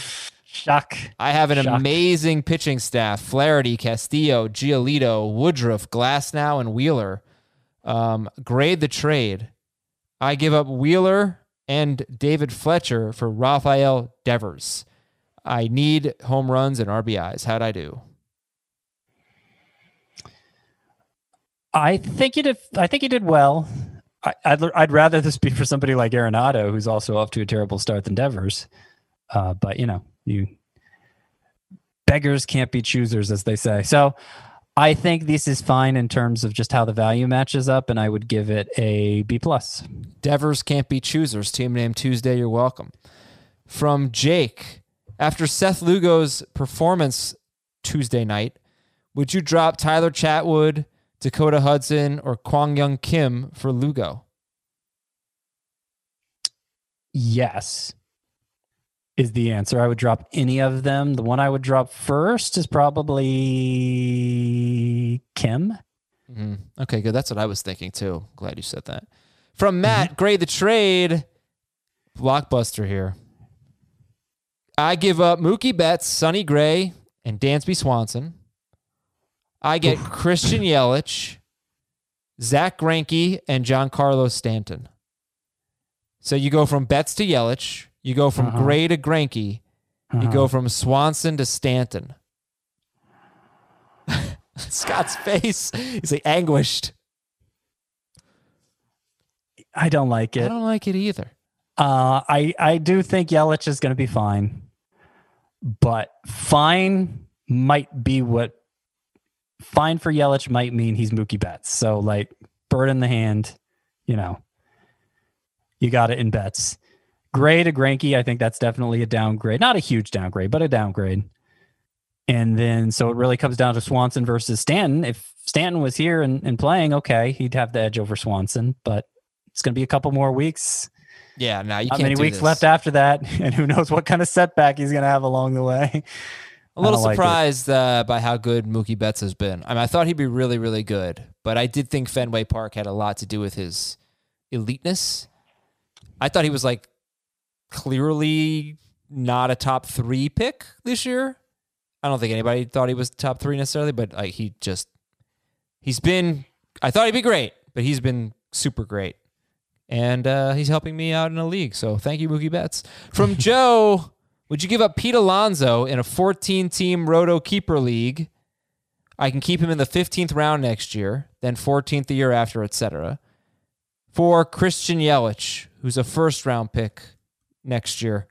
Shock. I have an Shock. amazing pitching staff Flaherty, Castillo, Giolito, Woodruff, Glasnow, and Wheeler. Um, grade the trade. I give up Wheeler and David Fletcher for Rafael Devers. I need home runs and RBIs. How'd I do? I think you did. I think you did well. I, I'd I'd rather this be for somebody like Arenado, who's also off to a terrible start than Devers. Uh, but you know, you beggars can't be choosers, as they say. So I think this is fine in terms of just how the value matches up, and I would give it a B plus. Devers can't be choosers. Team name Tuesday, you're welcome. From Jake. After Seth Lugo's performance Tuesday night, would you drop Tyler Chatwood, Dakota Hudson, or Kwang Hyun Kim for Lugo? Yes, is the answer. I would drop any of them. The one I would drop first is probably Kim. Mhm. Okay, good. That's what I was thinking too. Glad you said that. From Matt, grade the trade. blockbuster here. I give up Mookie Betts, Sonny Gray, and Dansby Swanson. I get Christian Yelich, Zack Greinke, and Giancarlo Stanton. So you go from Betts to Yelich, you go from Uh-huh. Gray to Greinke, you go from Swanson to Stanton. Scott's face, he's like anguished. I don't like it. I don't like it either. Uh, I I do think Yelich is going to be fine, but fine might be what fine for Yelich might mean he's Mookie Betts. So like bird in the hand, you know, you got it in Betts. Gray to Greinke, I think that's definitely a downgrade. Not a huge downgrade, but a downgrade. And then so it really comes down to Swanson versus Stanton. If Stanton was here and, and playing, okay, he'd have the edge over Swanson, but it's going to be a couple more weeks. Yeah, now you Not can't. many weeks this. left after that, and who knows what kind of setback he's going to have along the way. A little don't like surprised uh, by how good Mookie Betts has been. I mean, I thought he'd be really, really good, but I did think Fenway Park had a lot to do with his eliteness. I thought he was like clearly not a top three pick this year. I don't think anybody thought he was top three necessarily, but like he just he's been. I thought he'd be great, but he's been super great, and uh, he's helping me out in a league. So thank you, Mookie Betts. From Joe. Would you give up Pete Alonso in a 14 team Roto Keeper League? I can keep him in the 15th round next year, then 14th the year after, etc. For Christian Yelich, who's a first round pick next year.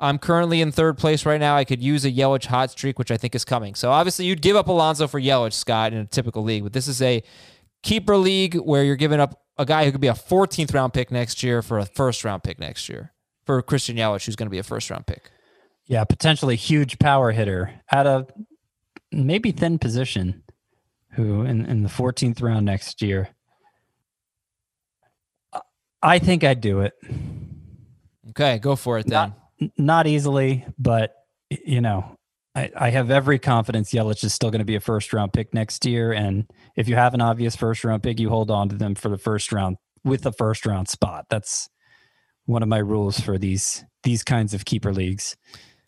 I'm currently in third place right now. I could use a Yelich hot streak, which I think is coming. So obviously, you'd give up Alonso for Yelich, Scott, in a typical league, but this is a keeper league where you're giving up a guy who could be a 14th round pick next year for a first round pick next year for Christian Yelich, who's going to be a first round pick. Yeah, potentially huge power hitter at a maybe thin position, who in, in the 14th round next year. I think I'd do it. Okay, go for it then. N- Not easily, but you know, I, I have every confidence Yelich is still going to be a first round pick next year. And if you have an obvious first round pick, you hold on to them for the first round with the first round spot. That's one of my rules for these these kinds of keeper leagues.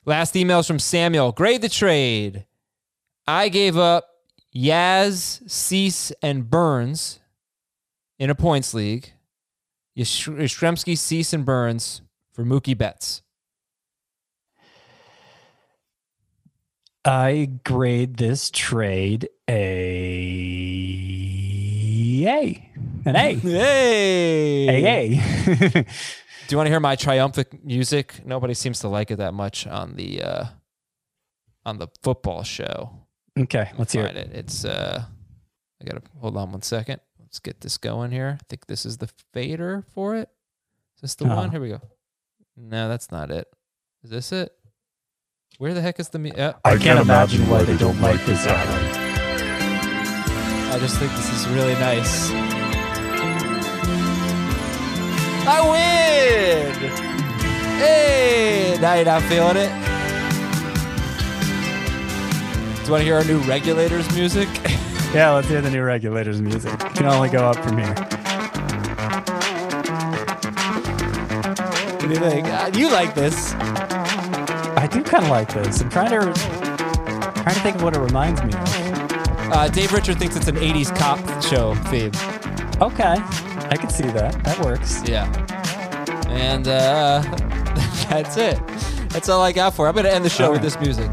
Last emails from Samuel. Grade the trade. I gave up Yaz, Cease, and Burnes in a points league. Yastrzemski, Cease, and Burnes for Mookie Betts. I grade this trade a A. An A. Hey! A A. Do you want to hear my triumphant music? Nobody seems to like it that much on the uh, on the football show. okay, let's hear it. it. It's uh, I gotta hold on one second. Let's get this going here. I think this is the fader for it. Is this the Oh. one? Here we go. No, that's not it. Is this it? Where the heck is the? mu- Uh, I can't imagine why they don't like this album. I just think this is really nice. I win! Hey! Now you're not feeling it? Do you want to hear our new regulators music? Yeah, let's hear the new regulators music. Can only go up from here. What do you think? Uh, you like this. I do kind of like this. I'm trying to trying to think of what it reminds me of. Uh, Dave Richard thinks it's an 80s cop show theme. Okay, I can see that. That works. Yeah. And uh, that's it. That's all I got for. it. I'm going to end the show All with right. this music.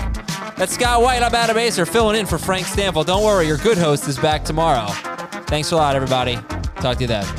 That's Scott White. I'm Adam Aizer filling in for Frank Stampfl. Don't worry, your good host is back tomorrow. Thanks a lot, everybody. Talk to you then.